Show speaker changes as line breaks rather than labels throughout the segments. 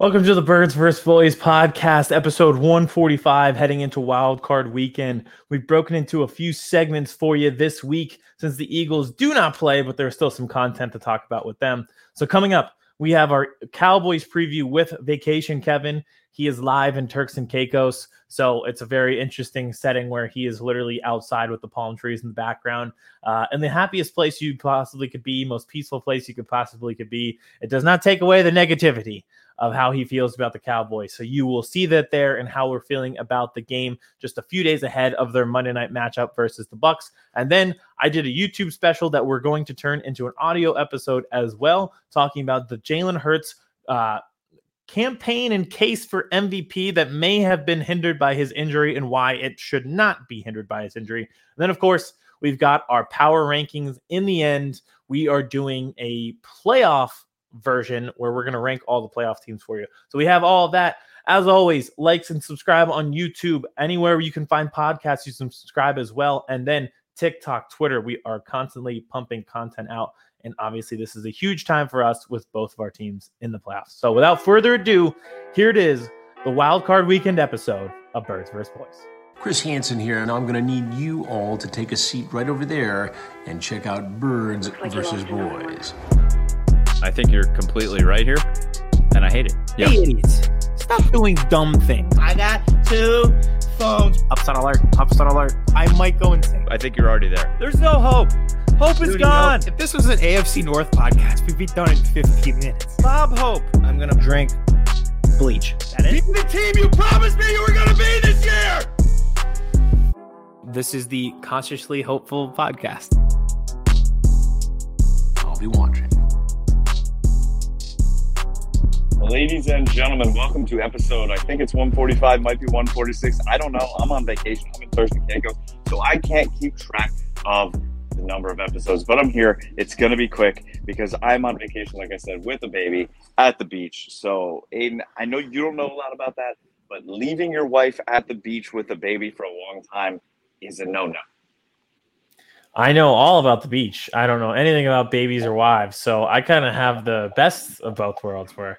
Welcome to the Birds vs. Boys podcast, episode 145, heading into wild card weekend. We've broken into a few segments for you this week since the Eagles do not play, but there's still some content to talk about with them. So, coming up, we have our Cowboys preview with Vacation Kevin. He is live in Turks and Caicos. So it's a very interesting setting where he is literally outside with the palm trees in the background. Uh, and the happiest place you possibly could be, most peaceful place you could possibly could be. It does not take away the negativity of how he feels about the Cowboys. So you will see that there and how we're feeling about the game just a few days ahead of their Monday night matchup versus the Bucks. And then I did a YouTube special that we're going to turn into an audio episode as well, talking about the Jalen Hurts uh, campaign and case for MVP that may have been hindered by his injury and why it should not be hindered by his injury. And then, of course, we've got our power rankings. In the end, we are doing a playoff version where we're going to rank all the playoff teams for you. So we have all that. As always, likes and subscribe on YouTube. Anywhere you can find podcasts, you can subscribe as well. And then TikTok, Twitter, we are constantly pumping content out. And obviously, this is a huge time for us with both of our teams in the playoffs. So without further ado, here it is the wild card weekend episode of Birds vs. Boys.
Chris Hansen here, and I'm going to need you all to take a seat right over there and check out Birds versus Boys.
I think you're completely right here, and I hate it.
Yep. Hey, idiots. Stop doing dumb things.
I got two phones.
Upset alert. Upset alert. I might go insane.
I think you're already there.
There's no hope. Hope is gone.
If this was an AFC North podcast, we'd be done in 15 minutes.
Bob Hope.
I'm going to drink bleach.
That is
the team you promised me you were going to be this year.
This is the Consciously Hopeful podcast.
I'll be watching.
Ladies and gentlemen, welcome to episode, I think it's 145, might be 146. I don't know. I'm on vacation. I'm in Turks and Caicos, so I can't keep track of the number of episodes, but I'm here. It's going to be quick because I'm on vacation, like I said, with a baby at the beach. So, Aiden, I know you don't know a lot about that, but leaving your wife at the beach with a baby for a long time is a no no.
I know all about the beach. I don't know anything about babies or wives. So I kind of have the best of both worlds where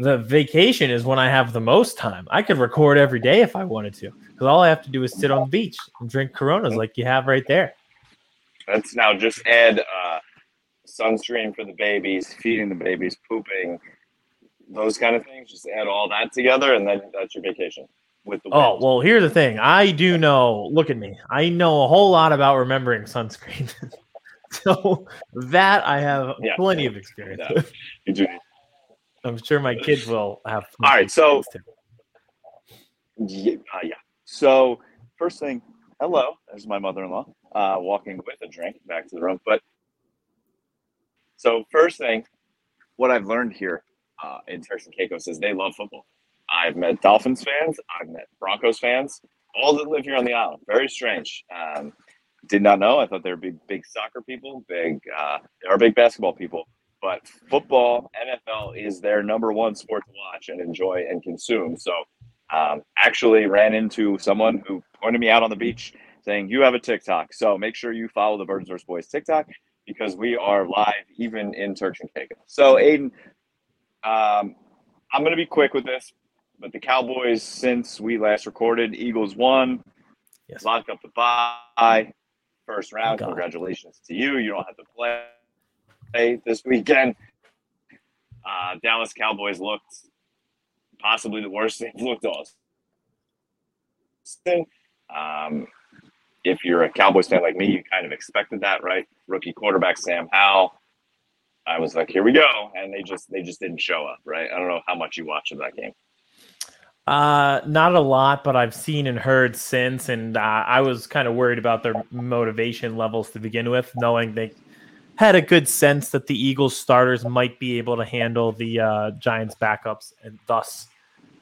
the vacation is when I have the most time. I could record every day if I wanted to, because all I have to do is sit on the beach and drink Coronas like you have right there.
Let's now just add uh, sunscreen for the babies, feeding the babies, pooping, those kind of things. Just add all that together, and then that's your vacation. With the
oh well, here's the thing. I do know. Look at me. I know a whole lot about remembering sunscreen. so that I have yeah, plenty yeah, of experience. Yeah. You do I'm sure my kids will have.
All right, so yeah, uh, yeah. So first thing, hello. There's my mother-in-law uh, walking with a drink back to the room. But so first thing, what I've learned here uh, in Turks and Caicos is they love football. I've met Dolphins fans, I've met Broncos fans, all that live here on the island. Very strange. Um, did not know. I thought they were big, big soccer people. Big, uh, they are big basketball people but football, NFL is their number one sport to watch and enjoy and consume. So, um, actually ran into someone who pointed me out on the beach saying, You have a TikTok. So, make sure you follow the Birds vs. Boys TikTok because we are live even in Turks and Caicos. So, Aiden, um, I'm going to be quick with this, but the Cowboys, since we last recorded, Eagles won, yes. locked up the bye, first round. Congratulations to you. You don't have to play this weekend. Uh, Dallas Cowboys looked possibly the worst they've looked all. Um, if you're a Cowboys fan like me, you kind of expected that, right? Rookie quarterback Sam Howell. I was like, here we go, and they just they just didn't show up, right? I don't know how much you watched of that game.
Uh, not a lot, but I've seen and heard since, and uh, I was kind of worried about their motivation levels to begin with, knowing they had a good sense that the Eagles starters might be able to handle the uh, Giants backups and thus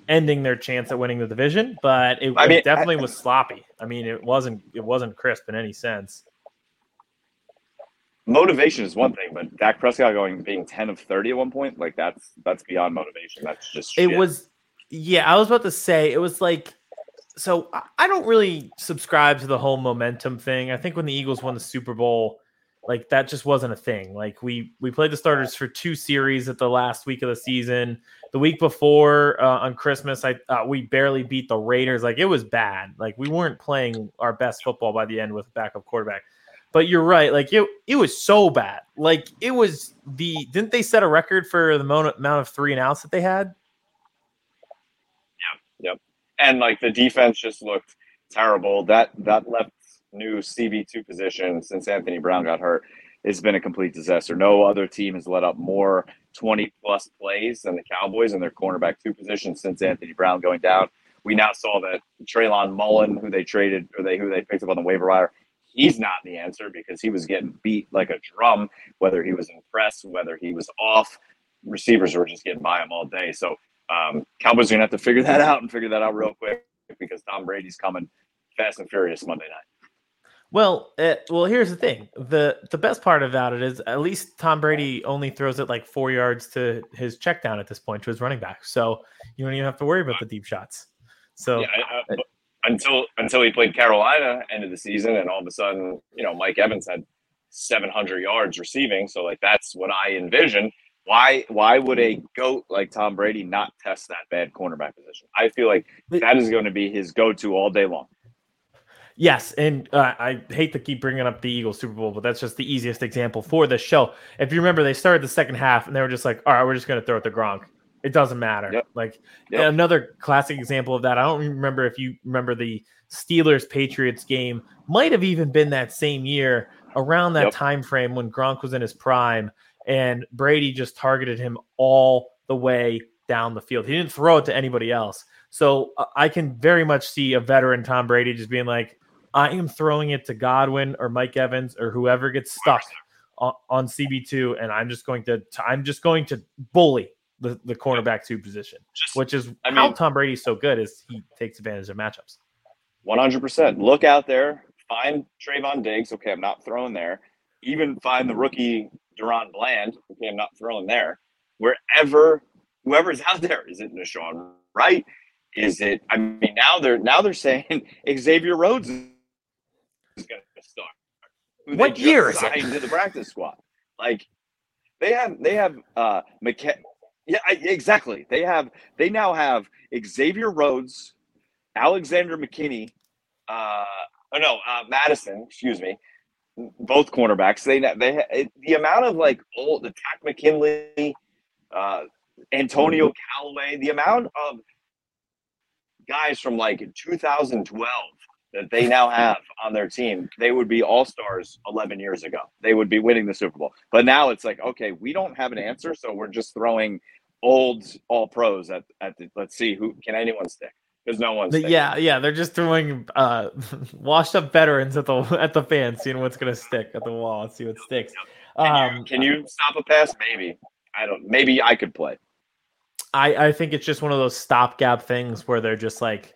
ending their chance at winning the division. But it, I mean, it definitely I, was sloppy. I mean, it wasn't it wasn't crisp in any sense.
Motivation is one thing, but Dak Prescott going being ten of thirty at one point, like that's that's beyond motivation. That's just
it was. Yeah, I was about to say it was like. So I don't really subscribe to the whole momentum thing. I think when the Eagles won the Super Bowl, Like that just wasn't a thing. Like we we played the starters for two series at the last week of the season. The week before uh, on Christmas, I uh, we barely beat the Raiders. Like it was bad. Like we weren't playing our best football by the end with backup quarterback. But you're right. Like it, it was so bad. Like it was the. Didn't they set a record for the amount of three and outs that they had?
Yep, yep. And like the defense just looked terrible. That that left new CB two position since Anthony Brown got hurt has been a complete disaster. No other team has let up more 20 plus plays than the Cowboys in their cornerback two position since Anthony Brown going down. We now saw that Trayvon Mullen, who they traded or they who they picked up on the waiver wire, he's not the answer because he was getting beat like a drum, whether he was in press, whether he was off. Receivers were just getting by him all day. So um, Cowboys are gonna have to figure that out and figure that out real quick because Tom Brady's coming fast and furious Monday night.
Well, uh, well, here's the thing. the The best part about it is at least Tom Brady only throws it like four yards to his check down at this point to his running back, so you don't even have to worry about the deep shots. So
yeah, until until he played Carolina end of the season, and all of a sudden, you know, Mike Evans had 700 yards receiving. So like that's what I envision. Why why would a goat like Tom Brady not test that bad cornerback position? I feel like that is going to be his go to all day long.
Yes, and uh, I hate to keep bringing up the Eagles Super Bowl, but that's just the easiest example for this show. If you remember, they started the second half and they were just like, "All right, we're just going to throw it to Gronk. It doesn't matter." Yep. Like yep. another classic example of that. I don't remember if you remember the Steelers Patriots game. Might have even been that same year around that yep. time frame when Gronk was in his prime, and Brady just targeted him all the way down the field. He didn't throw it to anybody else. So uh, I can very much see a veteran Tom Brady just being like, I am throwing it to Godwin or Mike Evans or whoever gets stuck on, on CB2, and I'm just going to I'm just going to bully the, the cornerback two position, just, which is I how mean, Tom Brady's so good is he takes advantage of matchups.
100%. Look out there, find Trevon Diggs. Okay, I'm not throwing there. Even find the rookie DaRon Bland. Okay, I'm not throwing there. Wherever, whoever's out there, is it Nahshon Wright? Is it? I mean, now they're now they're saying Xavier Rhodes is going to start.
What year is
it? Into the practice squad. Like they have, they have uh McK- Yeah, I, exactly. They have, they now have Xavier Rhodes, Alexander McKinney, uh, oh no, uh, Mattison. Excuse me. Both cornerbacks. They they the amount of like old the Takk McKinley, uh, Antonio Callaway, the amount of guys from like 2012 that they now have on their team, they would be all stars 11 years ago. They would be winning the Super Bowl. But now it's like, okay, we don't have an answer, so we're just throwing old all pros at, at the, let's see who can anyone stick? Because no one's
yeah yeah they're just throwing uh washed up veterans at the at the fans seeing what's gonna stick at the wall and see what sticks.
Can, um, you, can you stop a pass? Maybe. I don't maybe i could play.
I i think it's just one of those stopgap things where they're just like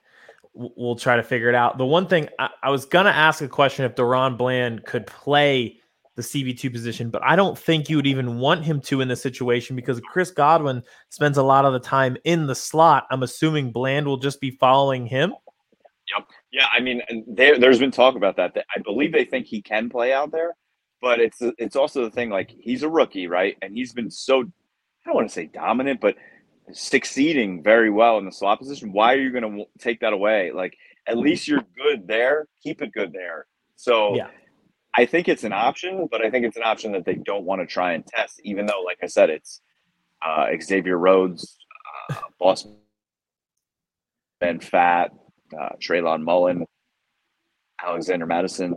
we'll try to figure it out. The one thing I, I was gonna ask a question if DaRon Bland could play the CB2 position, but I don't think you would even want him to in this situation because Chris Godwin spends a lot of the time in the slot. I'm assuming Bland will just be following him.
Yep. Yeah, I mean, there, there's been talk about that. I believe they think he can play out there, but it's it's also the thing like he's a rookie, right? And he's been so I don't want to say dominant, but succeeding very well in the slot position. Why are you going to take that away? Like, at least you're good there. Keep it good there. So, yeah. I think it's an option, but I think it's an option that they don't want to try and test, even though, like I said, it's uh, Xavier Rhodes, uh, Boston, Ben Fat, uh, Trayvon Mullen, Alexander Madison,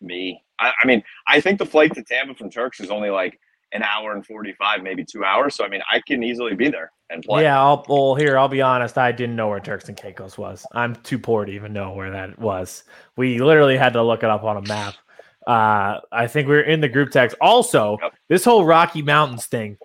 me. I, I mean, I think the flight to Tampa from Turks is only like an hour and 45, maybe two hours. So, I mean, I can easily be there and play.
Yeah. I'll, well, here, I'll be honest. I didn't know where Turks and Caicos was. I'm too poor to even know where that was. We literally had to look it up on a map. Uh, I think we are in the group text. Also, yep. this whole Rocky Mountains thing,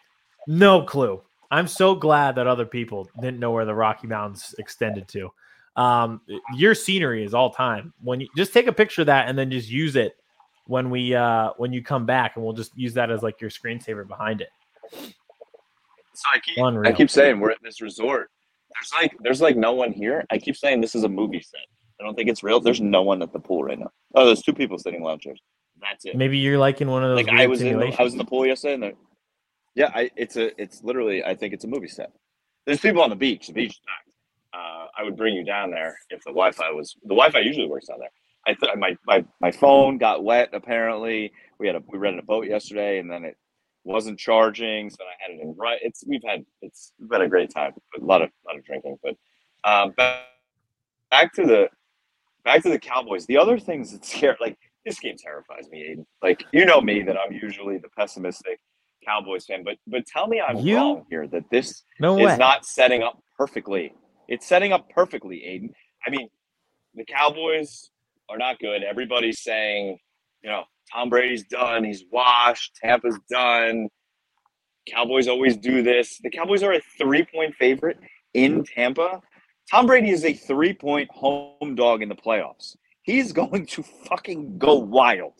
no clue. I'm so glad that other people didn't know where the Rocky Mountains extended to. Um, your scenery is all time. When you just take a picture of that and then just use it when we uh when you come back, and we'll just use that as like your screensaver behind it.
So I keep Unreal. I keep saying we're at this resort. There's like there's like no one here. I keep saying this is a movie set. I don't think it's real. There's no one at the pool right now. Oh, there's two people sitting in lounge chairs. That's it.
Maybe you're like in one of those
like I was in the. I was in the pool yesterday, and the, yeah, I it's a it's literally I think it's a movie set. There's people on the beach. The beach. Uh, I would bring you down there if the Wi-Fi was the Wi-Fi usually works down there. I th- my my my phone got wet. Apparently, we had a we rented a boat yesterday, and then it wasn't charging, so I had it in right. It's we've had it's been a great time, but a lot of lot of drinking. But um, back, back to the back to the Cowboys. The other things that scare like this game terrifies me, Aiden. Like you know me that I'm usually the pessimistic Cowboys fan, but but tell me I'm
You?
wrong here that this
no
is
way.
not setting up perfectly. It's setting up perfectly, Aiden. I mean, the Cowboys are not good. Everybody's saying, you know, Tom Brady's done. He's washed. Tampa's done. Cowboys always do this. The Cowboys are a three point favorite in Tampa. Tom Brady is a three point home dog in the playoffs. He's going to fucking go wild.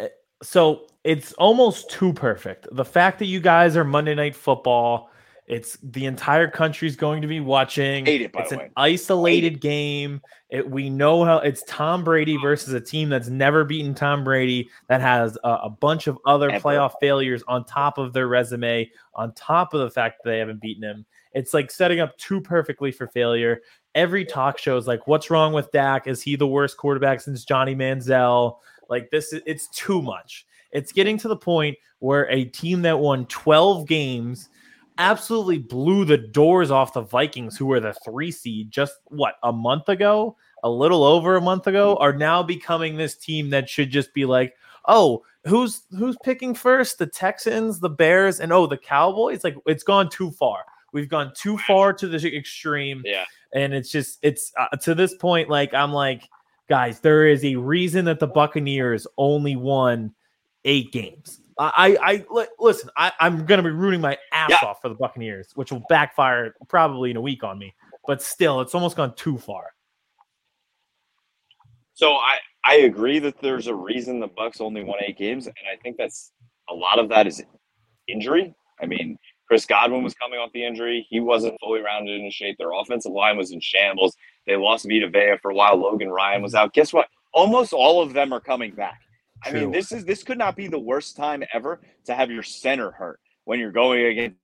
Eh, so it's almost too perfect. The fact that you guys are Monday Night Football, it's the entire country's going to be watching.
Hate it, by
it's an
way.
isolated game. It, we know how it's Tom Brady versus a team that's never beaten Tom Brady, that has a, a bunch of other
Ever.
playoff failures on top of their resume, on top of the fact that they haven't beaten him. It's like setting up too perfectly for failure. Every talk show is like, "What's wrong with Dak? Is he the worst quarterback since Johnny Manziel?" Like this, is it's too much. It's getting to the point where a team that won 12 games absolutely blew the doors off the Vikings, who were the three seed just what a month ago, a little over a month ago, are now becoming this team that should just be like, oh, who's who's picking first? The Texans, the Bears, and oh, the Cowboys. Like it's gone too far. We've gone too far to the extreme
Yeah.
and it's just it's uh, to this point like i'm like guys there is a reason that the buccaneers only won eight games i i, I li- listen I, i'm gonna be rooting my ass
Yeah.
off for the buccaneers which will backfire probably in a week on me but still it's almost gone too far
So I I agree that there's a reason the Bucks only won eight games, and I think that's a lot of that is injury. I mean, Chris Godwin was coming off the injury; he wasn't fully rounded in shape. Their offensive line was in shambles. They lost Vita Vea for a while. Logan Ryan was out. Guess what? Almost all of them are coming back. I mean, this is this could not be the worst time ever to have your center hurt when you're going against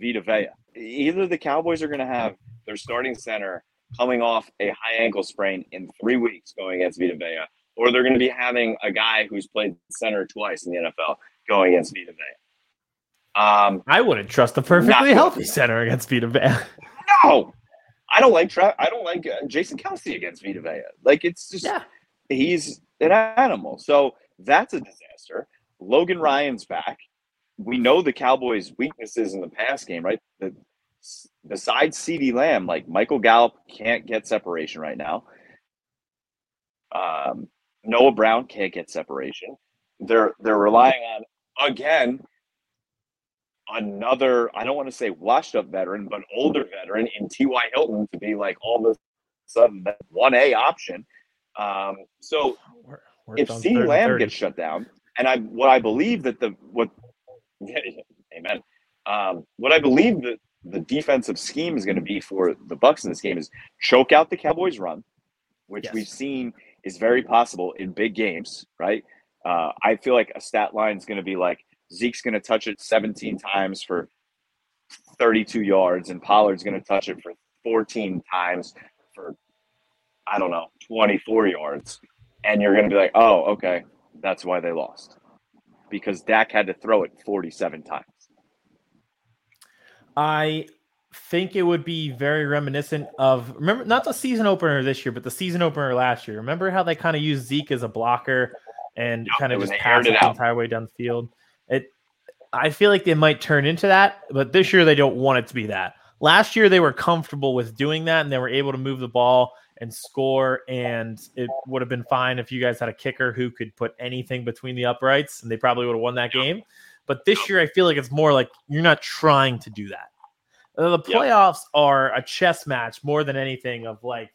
Vita Vea. Either the Cowboys are going to have their starting center coming off a high ankle sprain in three weeks going against Vita Vea, or they're going to be having a guy who's played center twice in the NFL going against Vita Vea. Um,
i wouldn't trust a perfectly healthy center against Vita Vea.
no, I don't like Tra- I don't like uh, Jason Kelce against Vita Vea. Like it's just
Yeah.
he's an animal. So that's a disaster. Logan Ryan's back. We know the Cowboys' weaknesses in the pass game, right? The, besides CeeDee Lamb, like Michael Gallup can't get separation right now. Um, Noah Brown can't get separation. They're they're relying on again another. I don't want to say washed up veteran, but older veteran in T.Y. Hilton to be like all of a sudden that one A option. Um, so if
CeeDee
Lamb gets shut down, and I what I believe that the what amen. Um, what I believe that the defensive scheme is going to be for the Bucks in this game is choke out the Cowboys' run, which
Yes.
we've seen is very possible in big games. Right? Uh, I feel like a stat line is going to be like Zeke's going to touch it 17 times for 32 yards, and Pollard's going to touch it for 14 times for I don't know 24 yards and you're going to be like, oh, okay, that's why they lost. Because Dak had to throw it 47 times.
I think it would be very reminiscent of remember not the season opener this year, but the season opener last year. Remember how they kind of used Zeke as a blocker and
Yep,
kind of just passed it the entire way down the field. It I feel like they might turn into that, but this year they don't want it to be that. Last year they were comfortable with doing that and they were able to move the ball and score and it would have been fine if you guys had a kicker who could put anything between the uprights and they probably would have won that game. But this year I feel like it's more like you're not trying to do that. The
Yep.
playoffs are a chess match more than anything of like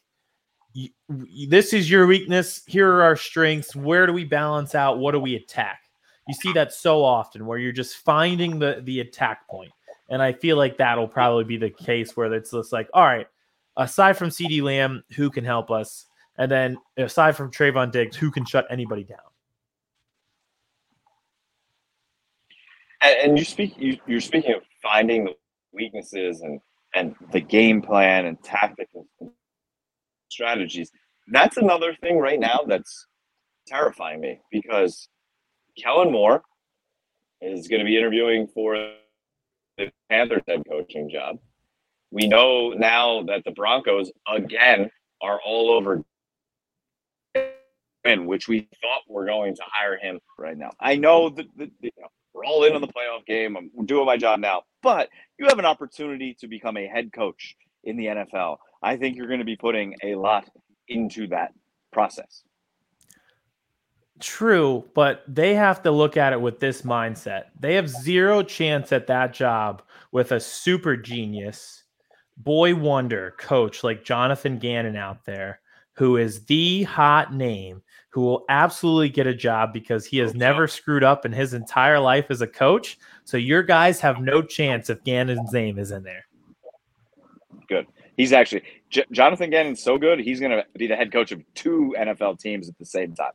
this is your weakness, here are our strengths, where do we balance out, what do we attack? You see that so often where you're just finding the the attack point. And I feel like that'll probably be the case where it's just like, all right, aside from CeeDee Lamb, who can help us? And then aside from Trevon Diggs, who can shut anybody down?
And, and you speak you, you're speaking of finding the weaknesses and and the game plan and tactics and strategies. That's another thing right now that's terrifying me because Kellen Moore is going to be interviewing for the Panthers head coaching job. We know now that the Broncos again are all over in which we thought we're going to hire him right now. I know that, you know, we're all in on the playoff game. I'm doing my job now, but you have an opportunity to become a head coach in the NFL. I think you're going to be putting a lot into that process.
True, but they have to look at it with this mindset. They have zero chance at that job with a super genius, boy wonder coach like Jonathan Gannon out there, who is the hot name, who will absolutely get a job because he has never screwed up in his entire life as a coach. So your guys have no chance if Gannon's name is in there.
Good. He's actually J- Jonathan Gannon's so good. He's going to be the head coach of two NFL teams at the same time.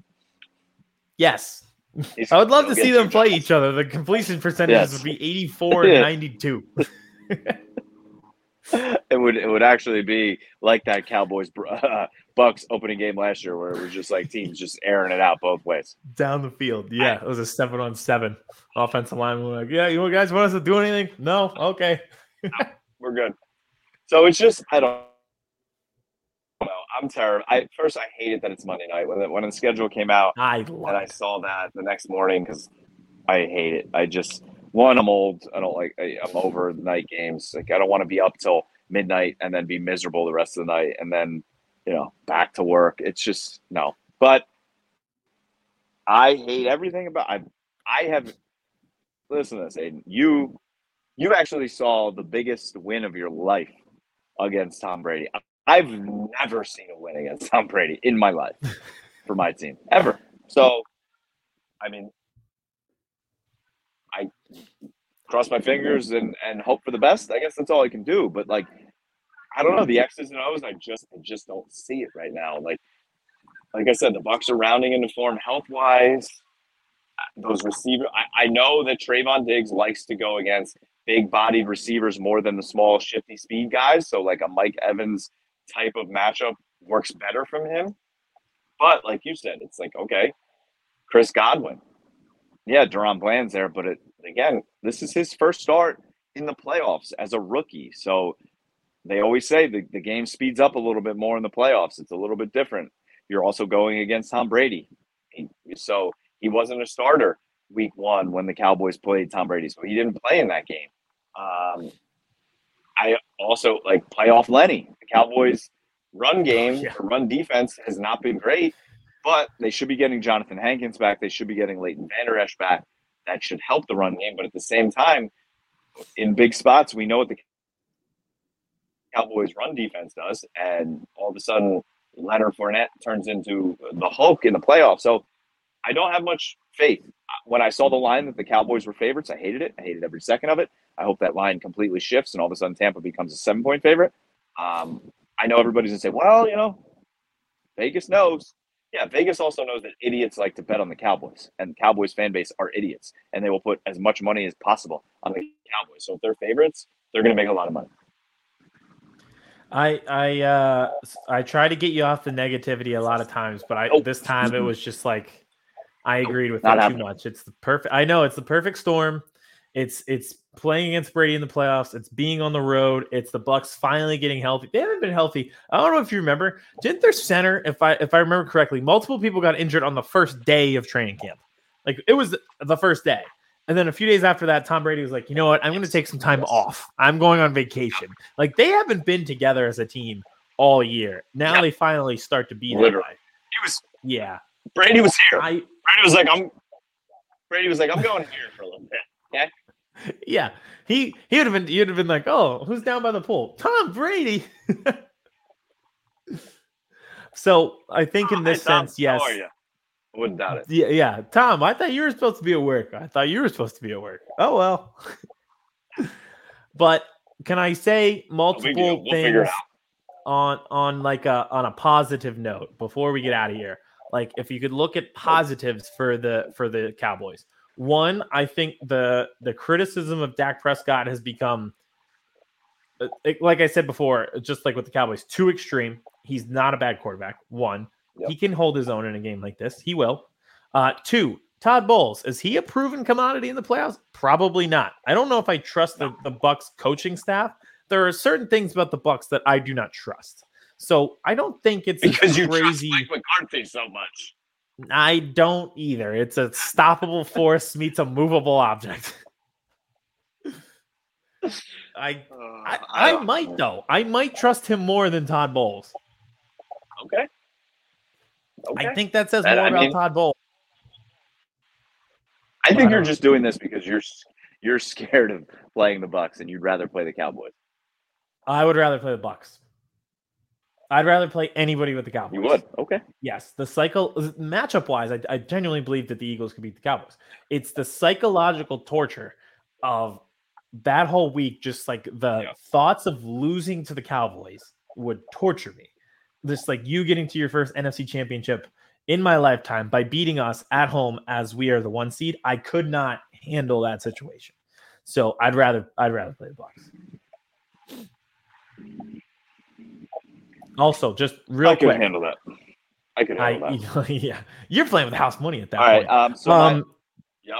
Yes.
He's
I would love
gonna
see them play
jobs.
each other. The completion percentages
Yes.
would be 84 and 92.
It would it would actually be like that Cowboys uh, Bucks opening game last year, where it was just like teams just airing it out both ways.
Down the field. Yeah, it was a seven on seven. Offensive line were like, Yeah, you guys want us to do anything? No? Okay.
We're good. So it's just I don't know. I'm terrible. I first I hated that it's Monday night when the, when the schedule came out.
I
and I saw that the next morning because I hate it. I just one, I'm old. I don't like. I, I'm over night games. Like I don't want to be up till midnight and then be miserable the rest of the night and then you know back to work. It's just no. But I hate everything about. I I have. Listen to this, Aiden. You you actually saw the biggest win of your life against Tom Brady. I've never seen a win against Tom Brady in my life for my team ever. So, I mean, cross my fingers and and hope for the best. I guess that's all I can do. But like, I don't know the X's and O's. I just I just don't see it right now. Like, like I said, the Bucks are rounding into form health wise. Those receiver, I, I know that Trevon Diggs likes to go against big bodied receivers more than the small shifty speed guys. So like a Mike Evans type of matchup works better from him. But like you said, it's like okay, Chris Godwin, yeah, DaRon Bland's there, but it, again, this is his first start in the playoffs as a rookie. So they always say the, the game speeds up a little bit more in the playoffs. It's a little bit different. You're also going against Tom Brady. So he wasn't a starter week one when the Cowboys played Tom Brady. So he didn't play in that game. Um, I also like playoff Lenny. The Cowboys run game,
Yeah.
run defense has not been great, but they should be getting Jonathan Hankins back. They should be getting Leighton Vander Esch back. That should help the run game. But at the same time, in big spots, we know what the Cowboys run defense does, and all of a sudden Leonard Fournette turns into the Hulk in the playoffs. So I don't have much faith. When I saw the line that the Cowboys were favorites, I hated it. I hated every second of it. I hope that line completely shifts and all of a sudden Tampa becomes a seven point favorite. Um, I know everybody's gonna say, well, you know, Vegas knows. Yeah, Vegas also knows that idiots like to bet on the Cowboys, and Cowboys fan base are idiots, and they will put as much money as possible on the Cowboys. So if they're favorites, they're going to make a lot of money.
I I uh I try to get you off the negativity a lot of times, but I
Nope.
this time it was just like I agreed with
Not
it too much. It's the perfect I know it's the perfect storm. It's it's playing against Brady in the playoffs. It's being on the road. It's the Bucks finally getting healthy. They haven't been healthy. I don't know if you remember. Didn't their center, if I if I remember correctly, multiple people got injured on the first day of training camp. Like it was the first day. And then a few days after that, Tom Brady was like, you know what? I'm going to take some time off. I'm going on vacation. Like they haven't been together as a team all year. Now
Yeah.
they finally start to be that
Literally. He was
Yeah.
Brady was here.
I
Brady was like, I'm. Brady was like, I'm going here for a little bit.
Yeah. He he would have been you'd have been like, oh, who's down by the pool? Tom Brady. so I think in this
Hey, Tom,
sense, yes.
How are you? I wouldn't doubt it.
Yeah, yeah. Tom, I thought you were supposed to be at work. I thought you were supposed to be at work. Oh well. but can I say multiple.
We'll
things on on like a on a positive note before we get out of here? Like if you could look at positives for the for the Cowboys. One, I think the the criticism of Dak Prescott has become, uh, like I said before, just like with the Cowboys, too extreme. He's not a bad quarterback. One,
Yep.
he can hold his own in a game like this. He will. Uh, two, Todd Bowles is he a proven commodity in the playoffs? Probably not. I don't know if I trust the, the Bucks coaching staff. There are certain things about the Bucks that I do not trust. So I don't think it's
Because you trust. Mike McCarthy so much.
I don't either. It's a stoppable force meets a movable object. I,
Uh,
I I
don't-
might though. I might trust him more than Todd Bowles.
Okay. Okay.
I think that says
That-
more
I
about
mean-
Todd Bowles.
I think
I
you're just doing this because you're you're scared of playing the Bucks and you'd rather play the Cowboys.
I would rather play the Bucks. I'd rather play anybody with the Cowboys.
You would. Okay.
Yes, the cycle matchup wise, I, I genuinely believe that the Eagles could beat the Cowboys. It's the psychological torture of that whole week, just like the
Yeah.
thoughts of losing to the Cowboys would torture me. Just like you getting to your first NFC championship in my lifetime by beating us at home as we are the one seed. I could not handle that situation. So I'd rather I'd rather play the Bucks. Also, just real
quick. I
can
handle that. I can handle
I
that.
yeah, you're playing with house money at that
All right.
point.
Um. So my-
um,
yep.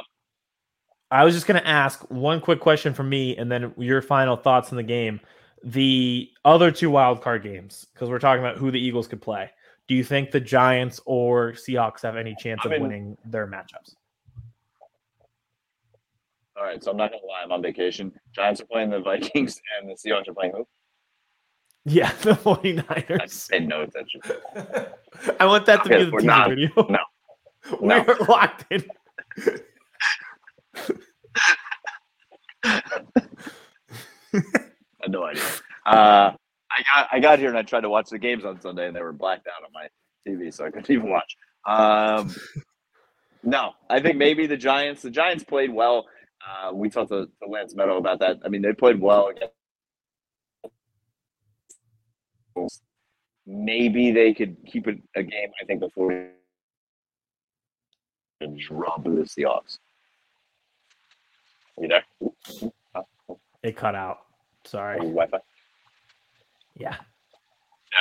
I was just going to ask one quick question from me, and then your final thoughts on the game. The other two wild card games, because we're talking about who the Eagles could play. Do you think the Giants or Seahawks have any chance
I
of
mean-
winning their matchups?
All right. So I'm not gonna lie. I'm on vacation. Giants are playing the Vikings and the Seahawks are playing who?
Yeah, the
I
49ers.
paid no attention.
I want that to be the
we're not-
video.
no, no.
We're locked in.
I had no idea. Uh, I got I got here and I tried to watch the games on Sunday and they were blacked out on my TV, so I couldn't even watch. Um, no, I think maybe the Giants. The Giants played well. Uh, we talked to, to Lance Meadow about that. I mean, they played well against. Maybe they could keep it a game. I think before and drop the Seahawks. You there?
It cut out. Sorry.
Wi-Fi.
Yeah.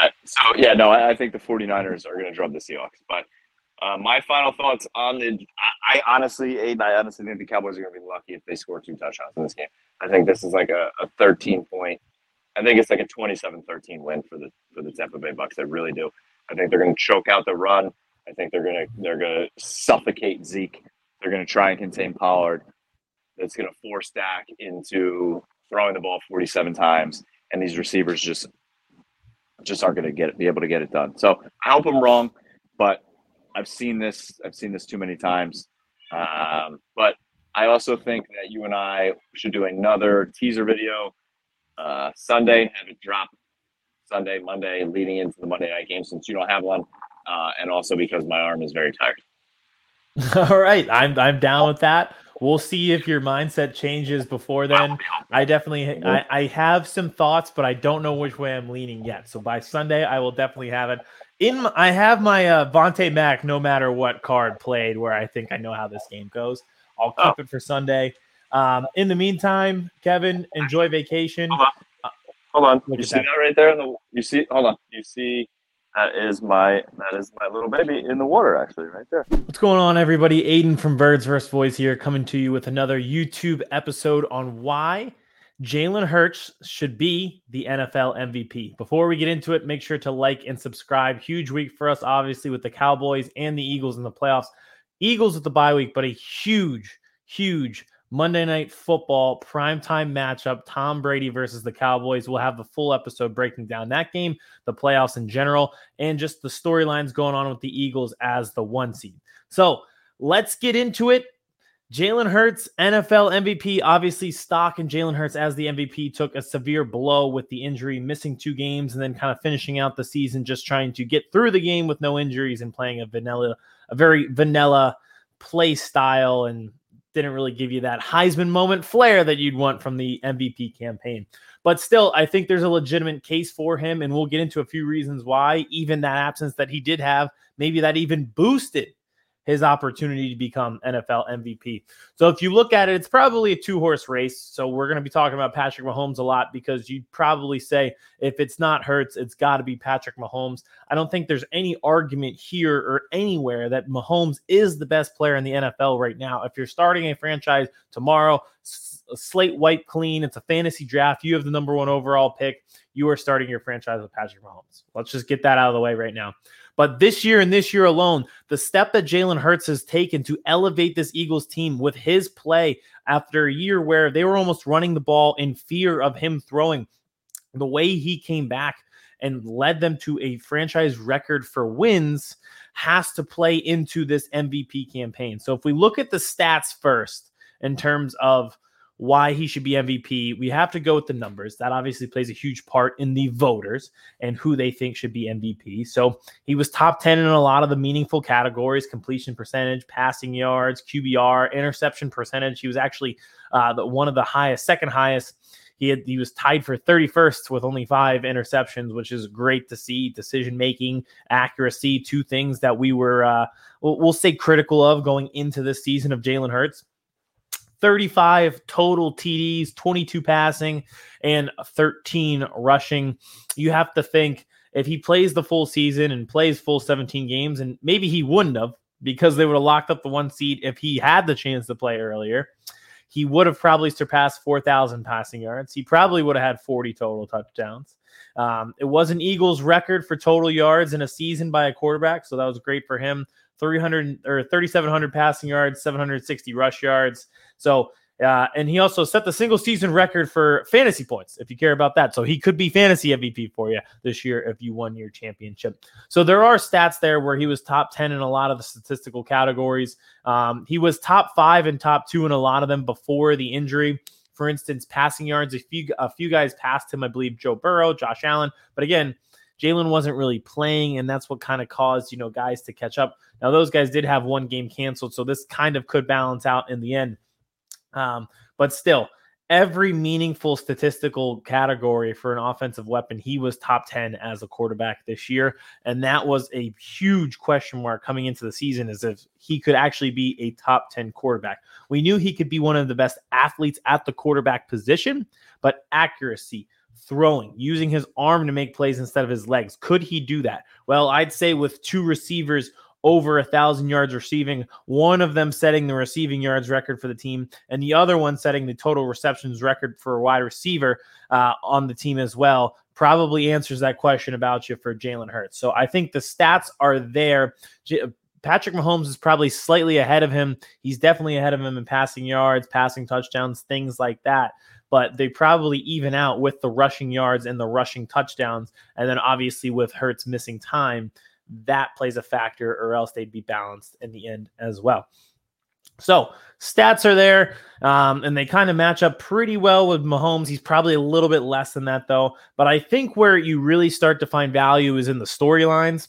Uh, so yeah, no, I, I think the 49ers are going to drop the Seahawks. But uh, my final thoughts on the, I, I honestly, Aiden, I honestly think the Cowboys are going to be lucky if they score two touchdowns in this game. I think this is like a, a 13 point. I think it's like a 27-13 win for the for the Tampa Bay Bucks. I really do. I think they're going to choke out the run. I think they're going to they're going to suffocate Zeke. They're going to try and contain Pollard. That's going to force Dak into throwing the ball 47 times, and these receivers just just aren't going to get it, be able to get it done. So I hope I'm wrong, but I've seen this. I've seen this too many times. Um, but I also think that you and I should do another teaser video uh, Sunday. Have it drop Sunday, Monday, leading into the Monday night game since you don't have one, uh, and also because my arm is very tired.
All right, I'm I'm down with that. We'll see if your mindset changes before then. I definitely I, I have some thoughts, but I don't know which way I'm leaning yet. So by Sunday, I will definitely have it. In my, I have my uh, Vontae Mac, no matter what card played, where I think I know how this game goes. I'll keep
Oh.
it for Sunday. Um, in the meantime, Kevin, enjoy vacation.
Hold on. Hold on. You see
that.
that. right there in the you see hold on. You see that is my that is my little baby in the water actually right there.
What's going on, everybody? Aiden from Birds vs. Boys here, coming to you with another YouTube episode on why Jalen Hurts should be the NFL MVP. Before we get into it, make sure to like and subscribe. Huge week for us, obviously, with the Cowboys and the Eagles in the playoffs. Eagles with the bye week, but a huge, huge Monday night football primetime matchup. Tom Brady versus the Cowboys. We'll have the full episode breaking down that game, the playoffs in general, and just the storylines going on with the Eagles as the one seed. So let's get into it. Jalen Hurts, NFL MVP. Obviously, stock in Jalen Hurts as the MVP took a severe blow with the injury, missing two games, and then kind of finishing out the season just trying to get through the game with no injuries and playing a vanilla, a very vanilla play style, and didn't really give you that Heisman moment flair that you'd want from the MVP campaign. But still, I think there's a legitimate case for him, and we'll get into a few reasons why. Even that absence that he did have, maybe that even boosted his opportunity to become NFL MVP. So if you look at it, it's probably a two horse race. So we're going to be talking about Patrick Mahomes a lot because you'd probably say if it's not Hurts, it's got to be Patrick Mahomes. I don't think there's any argument here or anywhere that Mahomes is the best player in the NFL right now. If you're starting a franchise tomorrow, slate white clean, it's a fantasy draft, you have the number one overall pick, you are starting your franchise with Patrick Mahomes. Let's just get that out of the way right now. But this year and this year alone, the step that Jalen Hurts has taken to elevate this Eagles team with his play after a year where they were almost running the ball in fear of him throwing, the way he came back and led them to a franchise record for wins has to play into this MVP campaign. So if we look at the stats first in terms of why he should be MVP, we have to go with the numbers. That obviously plays a huge part in the voters and who they think should be MVP. So he was top 10 in a lot of the meaningful categories completion percentage, passing yards, QBR, interception percentage. He was actually uh, the, one of the highest, second highest. He, had, he was tied for 31st with only five interceptions, which is great to see. Decision making, accuracy, two things that we were, uh, we'll, we'll say, critical of going into this season of Jalen Hurts. 35 total TDs, 22 passing, and 13 rushing. You have to think if he plays the full season and plays full 17 games, and maybe he wouldn't have because they would have locked up the one seat if he had the chance to play earlier. He would have probably surpassed 4,000 passing yards. He probably would have had 40 total touchdowns. Um, it was an Eagles record for total yards in a season by a quarterback, so that was great for him. 300 or 3,700 passing yards, 760 rush yards. So, uh, and he also set the single season record for fantasy points, if you care about that. So he could be fantasy MVP for you this year if you won your championship. So there are stats there where he was top 10 in a lot of the statistical categories. Um, he was top five and top two in a lot of them before the injury. For instance, passing yards, a few a few guys passed him, I believe Joe Burrow, Josh Allen. But again, Jalen wasn't really playing, and that's what kind of caused you know guys to catch up. Now those guys did have one game canceled, so this kind of could balance out in the end. Um, but still, every meaningful statistical category for an offensive weapon, he was top 10 as a quarterback this year. And that was a huge question mark coming into the season as if he could actually be a top 10 quarterback. We knew he could be one of the best athletes at the quarterback position, but accuracy, throwing, using his arm to make plays instead of his legs. Could he do that? Well, I'd say with two receivers over a thousand yards receiving, one of them setting the receiving yards record for the team, and the other one setting the total receptions record for a wide receiver uh, on the team as well. Probably answers that question about you for Jalen Hurts. So I think the stats are there. J- Patrick Mahomes is probably slightly ahead of him. He's definitely ahead of him in passing yards, passing touchdowns, things like that but they probably even out with the rushing yards and the rushing touchdowns. And then obviously with Hurts missing time, that plays a factor, or else they'd be balanced in the end as well. So stats are there, um, and they kind of match up pretty well with Mahomes. He's probably a little bit less than that, though. But I think where you really start to find value is in the storylines.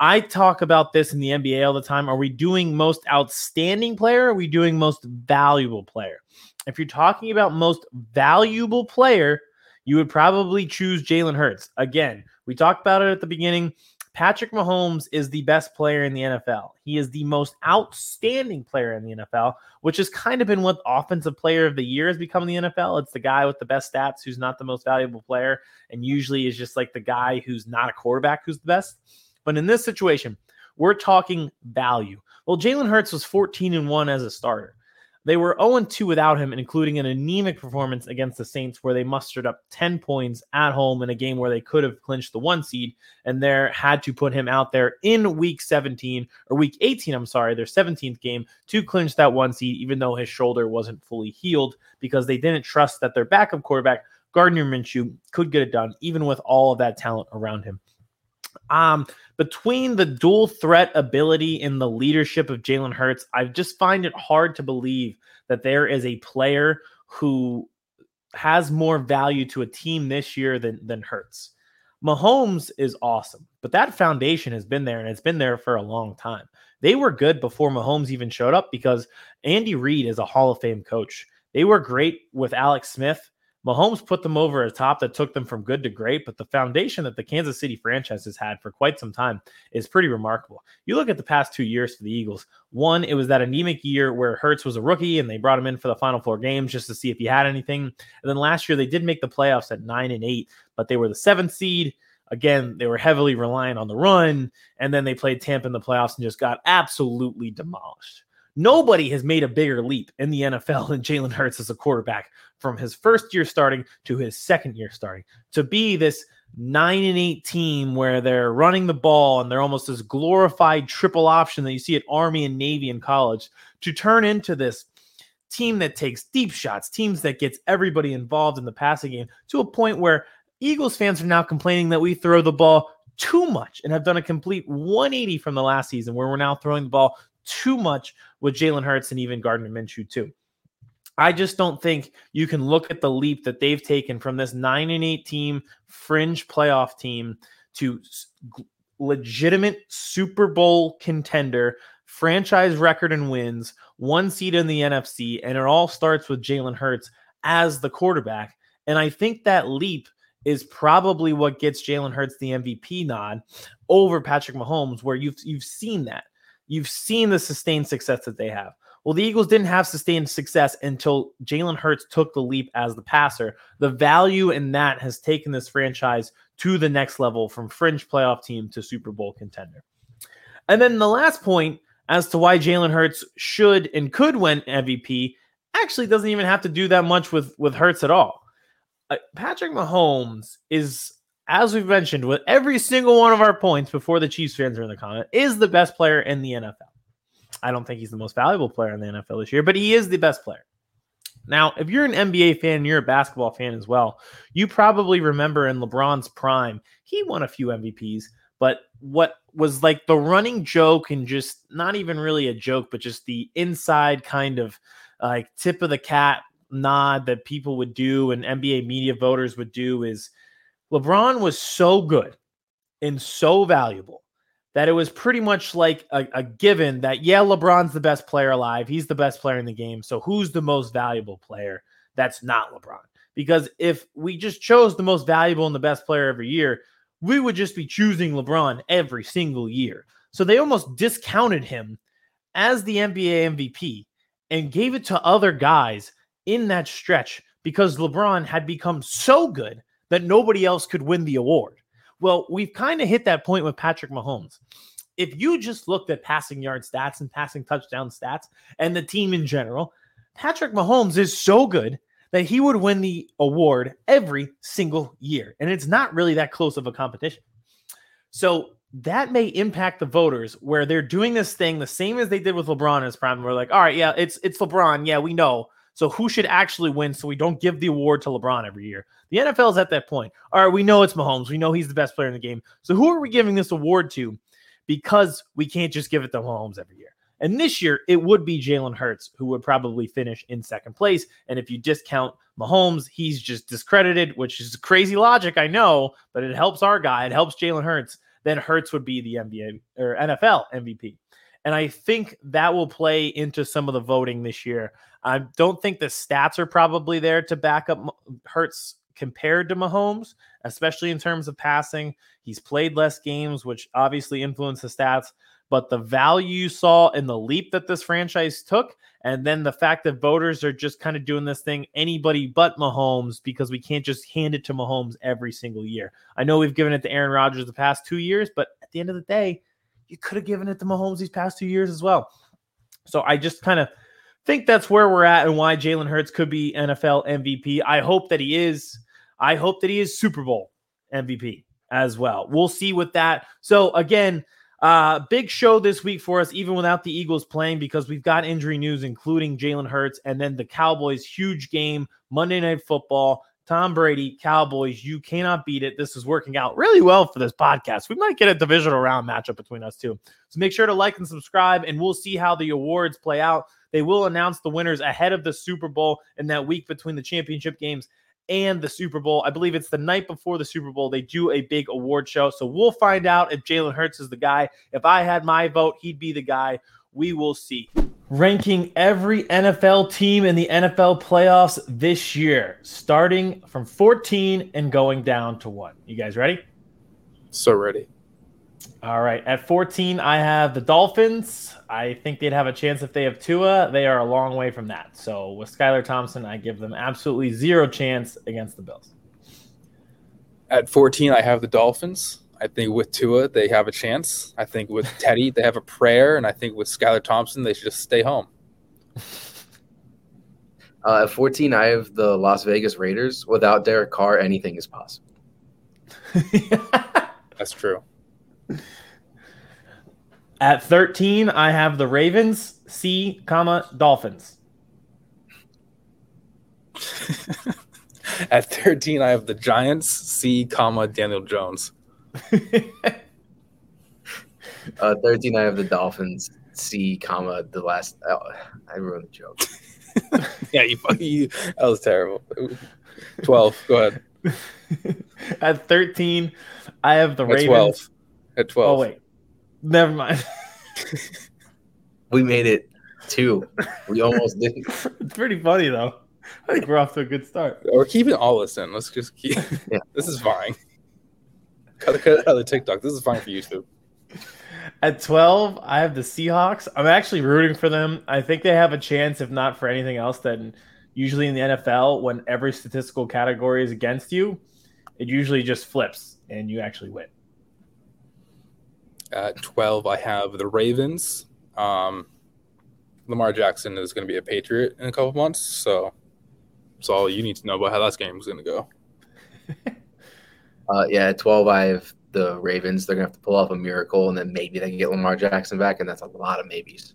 I talk about this in the NBA all the time. Are we doing most outstanding player? are we doing most valuable player? If you're talking about most valuable player, you would probably choose Jalen Hurts. Again, we talked about it at the beginning. Patrick Mahomes is the best player in the NFL. He is the most outstanding player in the NFL, which has kind of been what offensive player of the year has become in the NFL. It's the guy with the best stats who's not the most valuable player, and usually is just like the guy who's not a quarterback who's the best. But in this situation, we're talking value. Well, Jalen Hurts was 14 and 1 as a starter. They were 0 2 without him, including an anemic performance against the Saints, where they mustered up 10 points at home in a game where they could have clinched the one seed, and there had to put him out there in week 17 or week 18, I'm sorry, their 17th game to clinch that one seed, even though his shoulder wasn't fully healed because they didn't trust that their backup quarterback, Gardner Minshew, could get it done, even with all of that talent around him. Um, between the dual threat ability and the leadership of Jalen Hurts, I just find it hard to believe that there is a player who has more value to a team this year than than Hurts. Mahomes is awesome, but that foundation has been there and it's been there for a long time. They were good before Mahomes even showed up because Andy Reid is a Hall of Fame coach. They were great with Alex Smith Mahomes put them over a top that took them from good to great, but the foundation that the Kansas City franchise has had for quite some time is pretty remarkable. You look at the past two years for the Eagles. One, it was that anemic year where Hurts was a rookie and they brought him in for the final four games just to see if he had anything. And then last year they did make the playoffs at nine and eight, but they were the seventh seed. Again, they were heavily reliant on the run, and then they played Tampa in the playoffs and just got absolutely demolished. Nobody has made a bigger leap in the NFL than Jalen Hurts as a quarterback from his first year starting to his second year starting to be this nine and eight team where they're running the ball and they're almost this glorified triple option that you see at Army and Navy in college to turn into this team that takes deep shots, teams that gets everybody involved in the passing game to a point where Eagles fans are now complaining that we throw the ball too much and have done a complete 180 from the last season where we're now throwing the ball too much with Jalen Hurts and even Gardner Minshew too. I just don't think you can look at the leap that they've taken from this 9 and 8 team fringe playoff team to legitimate Super Bowl contender, franchise record and wins, one seat in the NFC, and it all starts with Jalen Hurts as the quarterback. And I think that leap is probably what gets Jalen Hurts the MVP nod over Patrick Mahomes, where you've you've seen that. You've seen the sustained success that they have. Well, the Eagles didn't have sustained success until Jalen Hurts took the leap as the passer. The value in that has taken this franchise to the next level from fringe playoff team to Super Bowl contender. And then the last point as to why Jalen Hurts should and could win MVP actually doesn't even have to do that much with with Hurts at all. Uh, Patrick Mahomes is, as we've mentioned, with every single one of our points before the Chiefs fans are in the comment, is the best player in the NFL. I don't think he's the most valuable player in the NFL this year, but he is the best player. Now, if you're an NBA fan, you're a basketball fan as well. You probably remember in LeBron's prime, he won a few MVPs, but what was like the running joke and just not even really a joke, but just the inside kind of like tip of the cat nod that people would do and NBA media voters would do is LeBron was so good and so valuable that it was pretty much like a, a, given that, yeah, LeBron's the best player alive. He's the best player in the game. So who's the most valuable player that's not LeBron? Because if we just chose the most valuable and the best player every year, we would just be choosing LeBron every single year. So they almost discounted him as the NBA MVP and gave it to other guys in that stretch because LeBron had become so good that nobody else could win the award. Well, we've kind of hit that point with Patrick Mahomes. If you just looked at passing yard stats and passing touchdown stats and the team in general, Patrick Mahomes is so good that he would win the award every single year. And it's not really that close of a competition. So that may impact the voters where they're doing this thing the same as they did with LeBron in his prime. We're like, all right, yeah, it's it's LeBron. Yeah, we know. So who should actually win so we don't give the award to LeBron every year? The NFL is at that point. All right, we know it's Mahomes. We know he's the best player in the game. So who are we giving this award to? Because we can't just give it to Mahomes every year. And this year, it would be Jalen Hurts who would probably finish in second place. And if you discount Mahomes, he's just discredited, which is crazy logic, I know, but it helps our guy. It helps Jalen Hurts. Then Hurts would be the NBA or NFL MVP. And I think that will play into some of the voting this year. I don't think the stats are probably there to back up Hurts compared to Mahomes, especially in terms of passing. He's played less games, which obviously influence the stats. But the value you saw in the leap that this franchise took, and then the fact that voters are just kind of doing this thing anybody but Mahomes because we can't just hand it to Mahomes every single year. I know we've given it to Aaron Rodgers the past two years, but at the end of the day, you could have given it to Mahomes these past two years as well. So I just kind of think that's where we're at and why Jalen Hurts could be NFL MVP. I hope that he is. I hope that he is Super Bowl MVP as well. We'll see with that. So again, uh, big show this week for us, even without the Eagles playing, because we've got injury news, including Jalen Hurts, and then the Cowboys' huge game, Monday Night Football. Tom Brady, Cowboys, you cannot beat it. This is working out really well for this podcast. We might get a divisional round matchup between us two. So make sure to like and subscribe, and we'll see how the awards play out. They will announce the winners ahead of the Super Bowl in that week between the championship games and the Super Bowl. I believe it's the night before the Super Bowl. They do a big award show. So we'll find out if Jalen Hurts is the guy. If I had my vote, he'd be the guy. We will see. Ranking every NFL team in the NFL playoffs this year, starting from 14 and going down to one. You guys ready?
So ready.
All right. At 14, I have the Dolphins. I think they'd have a chance if they have Tua. They are a long way from that. So with Skylar Thompson, I give them absolutely zero chance against the Bills.
At 14, I have the Dolphins. I think with Tua, they have a chance. I think with Teddy, they have a prayer. And I think with Skylar Thompson, they should just stay home.
Uh, at 14, I have the Las Vegas Raiders. Without Derek Carr, anything is possible.
That's true.
At 13, I have the Ravens, C, comma, Dolphins.
At 13, I have the Giants, C, comma, Daniel Jones.
Uh, 13, I have the Dolphins. C, comma, the last. Oh, I ruined the joke.
yeah, you, you that was terrible. 12, go ahead.
At 13, I have the
At
Ravens.
12. At 12.
Oh, wait. Never mind.
We made it two. We almost didn't.
it's pretty funny, though. I think we're off to a good start.
We're keeping all this in. Let's just keep.
Yeah.
This is fine. Cut, cut out of the TikTok. This is fine for YouTube.
At 12, I have the Seahawks. I'm actually rooting for them. I think they have a chance, if not for anything else, then usually in the NFL, when every statistical category is against you, it usually just flips and you actually win.
At 12, I have the Ravens. Um, Lamar Jackson is going to be a Patriot in a couple months. So that's all you need to know about how that game is going to go.
Uh, yeah, at 12, I have the Ravens. They're going to have to pull off a miracle, and then maybe they can get Lamar Jackson back, and that's a lot of maybes.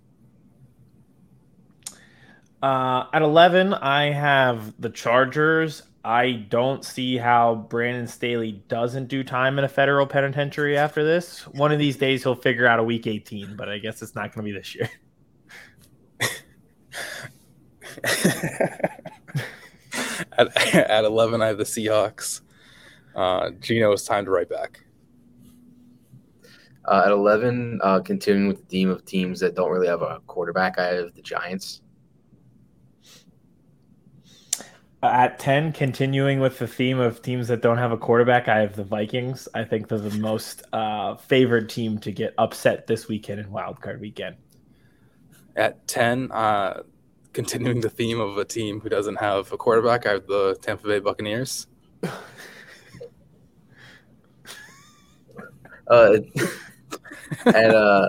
Uh, at 11, I have the Chargers. I don't see how Brandon Staley doesn't do time in a federal penitentiary after this. One of these days, he'll figure out a week 18, but I guess it's not going to be this year.
at, at 11, I have the Seahawks. Uh, Geno, it's time to write back.
Uh, at 11, uh, continuing with the theme of teams that don't really have a quarterback, I have the Giants.
At 10, continuing with the theme of teams that don't have a quarterback, I have the Vikings. I think they're the most uh, favored team to get upset this weekend in wildcard weekend.
At 10, uh, continuing the theme of a team who doesn't have a quarterback, I have the Tampa Bay Buccaneers.
Uh, at uh,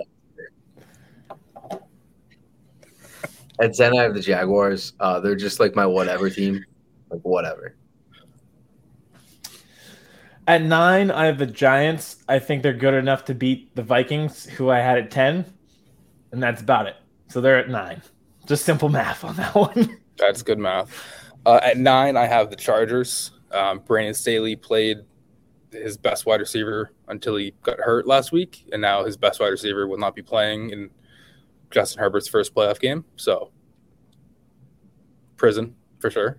at 10, I have the Jaguars. Uh, they're just like my whatever team. Like, whatever.
At nine, I have the Giants. I think they're good enough to beat the Vikings, who I had at 10, and that's about it. So they're at nine. Just simple math on that one.
That's good math. Uh, at nine, I have the Chargers. Um, Brandon Staley played his best wide receiver until he got hurt last week, and now his best wide receiver will not be playing in Justin Herbert's first playoff game. So, prison for sure.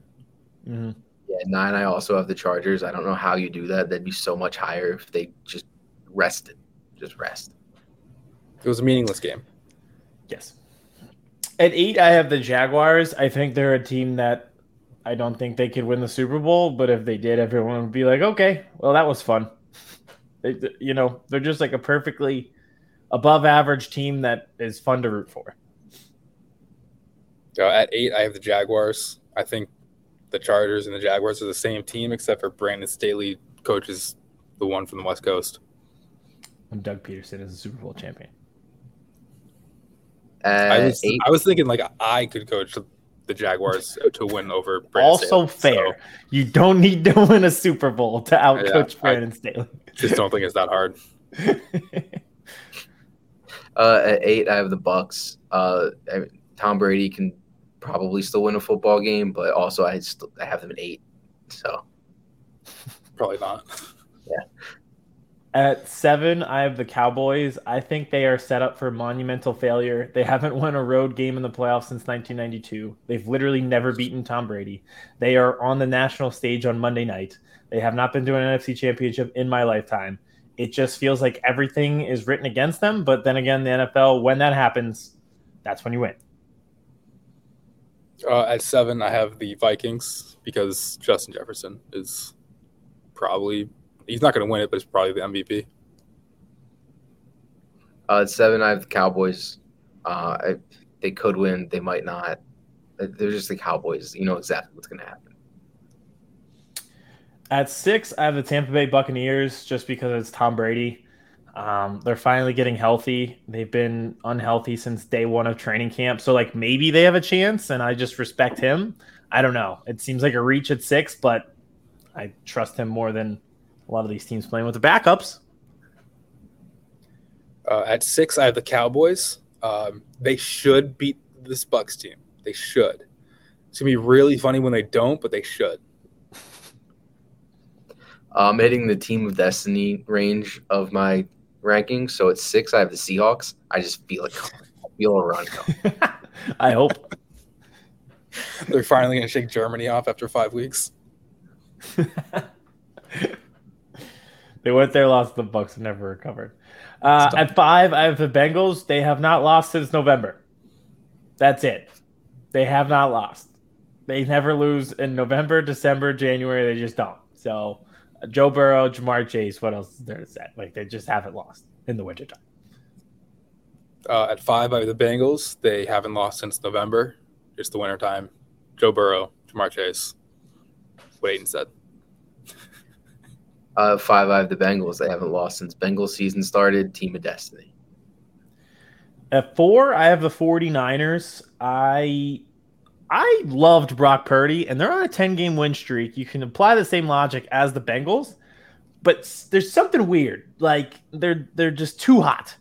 Mm-hmm.
Yeah, nine, I also have the Chargers. I don't know how you do that. They'd be so much higher if they just rested. Just rest.
It was a meaningless game.
Yes. At eight, I have the Jaguars. I think they're a team that I don't think they could win the Super Bowl, but if they did, everyone would be like, okay, well, that was fun. They, you know, they're just like a perfectly above average team that is fun to root for.
Uh, at eight, I have the Jaguars. I think the Chargers and the Jaguars are the same team, except for Brandon Staley coaches the one from the West Coast.
And Doug Pederson is a Super Bowl champion.
At
I was I was thinking like I could coach the Jaguars to win over. Brandon
also
Staley,
fair. You don't need to win a Super Bowl to outcoach
Yeah, I-
Brandon Staley.
just don't think it's that hard.
uh, at eight, I have the Bucks. Uh, I- Tom Brady can probably still win a football game, but also I still I have them at eight. So
Probably not.
At seven, I have the Cowboys. I think they are set up for monumental failure. They haven't won a road game in the playoffs since 1992. They've literally never beaten Tom Brady. They are on the national stage on Monday night. They have not been to an NFC championship in my lifetime. It just feels like everything is written against them. But then again, the NFL, when that happens, That's when you win.
Uh, at seven, I have the Vikings because Justin Jefferson is probably he's not going to win it, but it's probably the MVP.
Uh, at seven, I have the Cowboys. Uh, I, they could win. They might not. They're just the Cowboys. You know exactly what's going to happen.
At six, I have the Tampa Bay Buccaneers just because it's Tom Brady. Um, they're finally getting healthy. They've been unhealthy since day one of training camp. So, like, maybe they have a chance, and I just respect him. I don't know. It seems like a reach at six, but I trust him more than a lot of these teams playing with the backups.
Uh, at six, I have the Cowboys. Um, they should beat this Bucks team. They should. It's gonna be really funny when they don't, but they should.
I'm hitting the team of destiny range of my rankings. So at six, I have the Seahawks. I just feel like I feel a run coming.
I hope.
They're finally gonna shake Germany off after five weeks.
they went there, lost the Bucks, and never recovered. Uh, at five, I have the Bengals. They have not lost since November. That's it. They have not lost. They never lose in November, December, January. They just don't. So, uh, Joe Burrow, Ja'Marr Chase. What else is there to say? Like they just haven't lost in the wintertime.
Uh, at five, I have the Bengals. They haven't lost since November. It's the wintertime. Joe Burrow, Ja'Marr Chase. What Aiden said.
Uh, five, I have the Bengals. They haven't lost since Bengals season started. Team of destiny.
At four, I have the 49ers. I I loved Brock Purdy, and they're on a 10 game win streak. You can apply the same logic as the Bengals, but there's something weird. Like they're they're just too hot.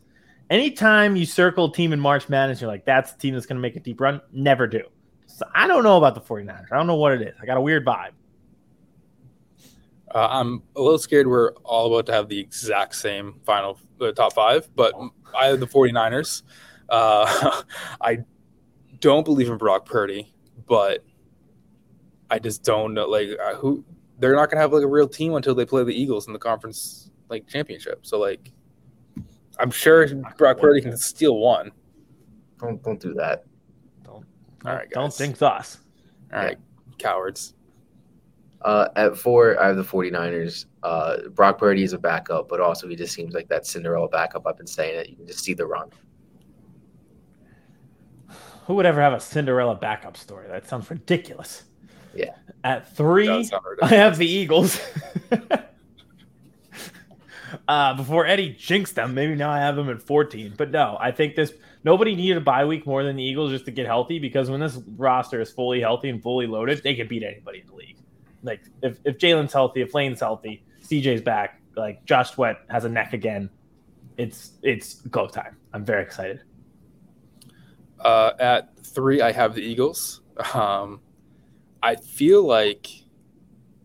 Anytime you circle a team in March Madness, you're like, that's the team that's going to make a deep run. Never do. So I don't know about the 49ers. I don't know what it is. I got a weird vibe.
Uh, I'm a little scared we're all about to have the exact same final uh, top five, but I have the 49ers. Uh, I don't believe in Brock Purdy, but I just don't know like uh, who they're not gonna have like a real team until they play the Eagles in the conference like championship. So like, I'm sure Brock Purdy can steal one.
Don't don't do that.
Don't
All right,
don't think us.
All right, cowards.
Uh, at four, I have the 49ers. Uh, Brock Purdy is a backup, but also he just seems like that Cinderella backup. I've been saying it. You can just see the run.
Who would ever have a Cinderella backup story? That sounds ridiculous.
Yeah.
At three, I have the Eagles. uh, before Eddie jinxed them, maybe now I have them at 14. But no, I think this nobody needed a bye week more than the Eagles just to get healthy because when this roster is fully healthy and fully loaded, they can beat anybody in the league. Like if, if Jalen's healthy, if Lane's healthy, CJ's back, like Josh Sweat has a neck again. It's it's go time. I'm very excited.
Uh, at three, I have the Eagles. Um, I feel like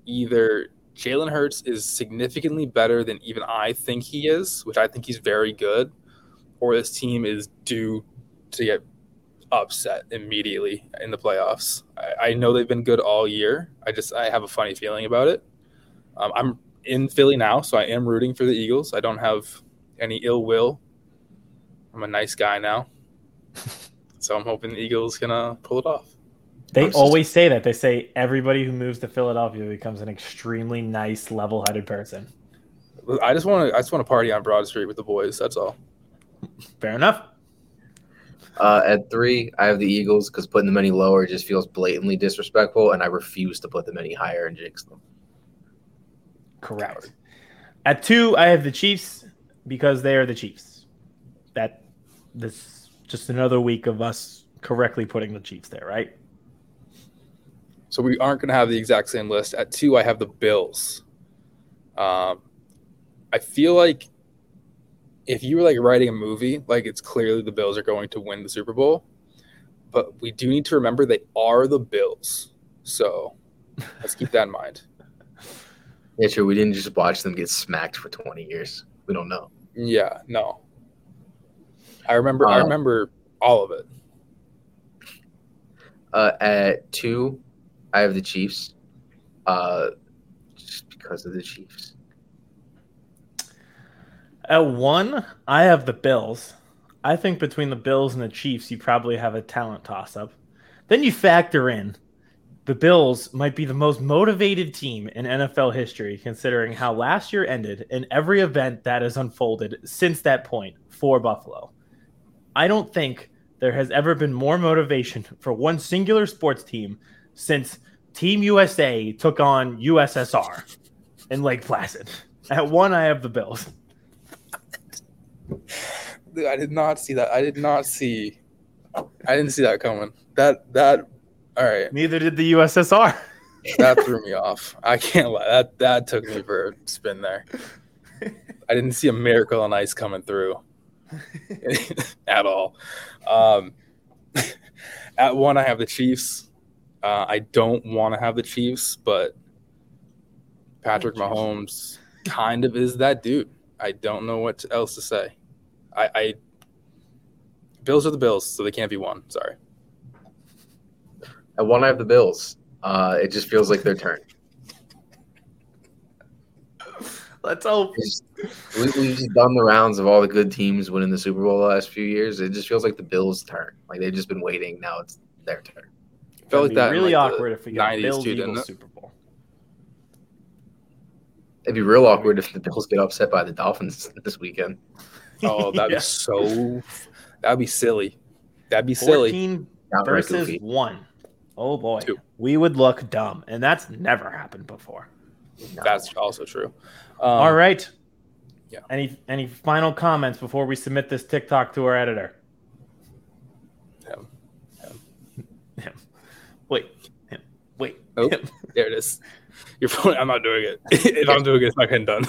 either Jalen Hurts is significantly better than even I think he is, which I think he's very good, or this team is due to get upset immediately in the playoffs. I, I know they've been good all year. I just I have a funny feeling about it. Um, I'm in Philly now, so I am rooting for the Eagles. I don't have any ill will. I'm a nice guy now. So I'm hoping the Eagles gonna pull it off.
They
I'm
always say that. They say everybody who moves to Philadelphia becomes an extremely nice, level-headed person.
I just want to. I just want to party on Broad Street with the boys. That's all.
Fair enough.
Uh, at three, I have the Eagles because putting them any lower just feels blatantly disrespectful, and I refuse to put them any higher and jinx them.
Correct. At two, I have the Chiefs because they are the Chiefs. That this just another week of us correctly putting the Chiefs there, right?
So we aren't going to have the exact same list. At two, I have the Bills. Um, I feel like if you were like writing a movie, like it's clearly the Bills are going to win the Super Bowl, but we do need to remember they are the Bills. So let's keep that in mind.
Yeah, sure. We didn't just watch them get smacked for 20 years. We don't know.
Yeah, no. I remember. I
Uh,
remember all of it.
Uh, at two, I have the Chiefs. Uh, just because of the Chiefs.
At one, I have the Bills. I think between the Bills and the Chiefs, you probably have a talent toss up. Then you factor in the Bills might be the most motivated team in NFL history, considering how last year ended and every event that has unfolded since that point for Buffalo. I don't think there has ever been more motivation for one singular sports team since Team USA took on USSR in Lake Placid. At one, I have the Bills.
Dude, I did not see that. I did not see. I didn't see that coming. That that. All right,
Neither did the USSR.
that threw me off. I can't lie. That that took me for a spin there. I didn't see a miracle on ice coming through at all. Um, at one, I have the Chiefs. Uh, I don't want to have the Chiefs, but Patrick Mahomes kind of is that dude. I don't know what else to say. I, I Bills are the Bills, so they can't be one. Sorry.
At one, I have the Bills. Uh, it just feels like their turn.
Let's hope.
We, we've just done the rounds of all the good teams winning the Super Bowl the last few years. It just feels like the Bills' turn. Like they've just been waiting. Now it's their turn.
It'd
like
be
that in,
really
like,
awkward if we got
90s
Bills
too, didn't
Eagles? Super Bowl.
It'd be real awkward if the Bills get upset by the Dolphins this weekend.
Oh, that'd
Yeah.
be so. That'd be silly. That'd be silly.
14 versus
goofy.
one. Oh boy,
Two.
we would look dumb, and that's never happened before.
No.
That's also true. Um,
All right.
yeah.
Any any final comments before we submit this TikTok to our editor? Him.
Him.
him. Wait. Him. Wait.
Nope.
Him.
There it is. You're probably, I'm not doing it. if I'm doing it, it's not getting done.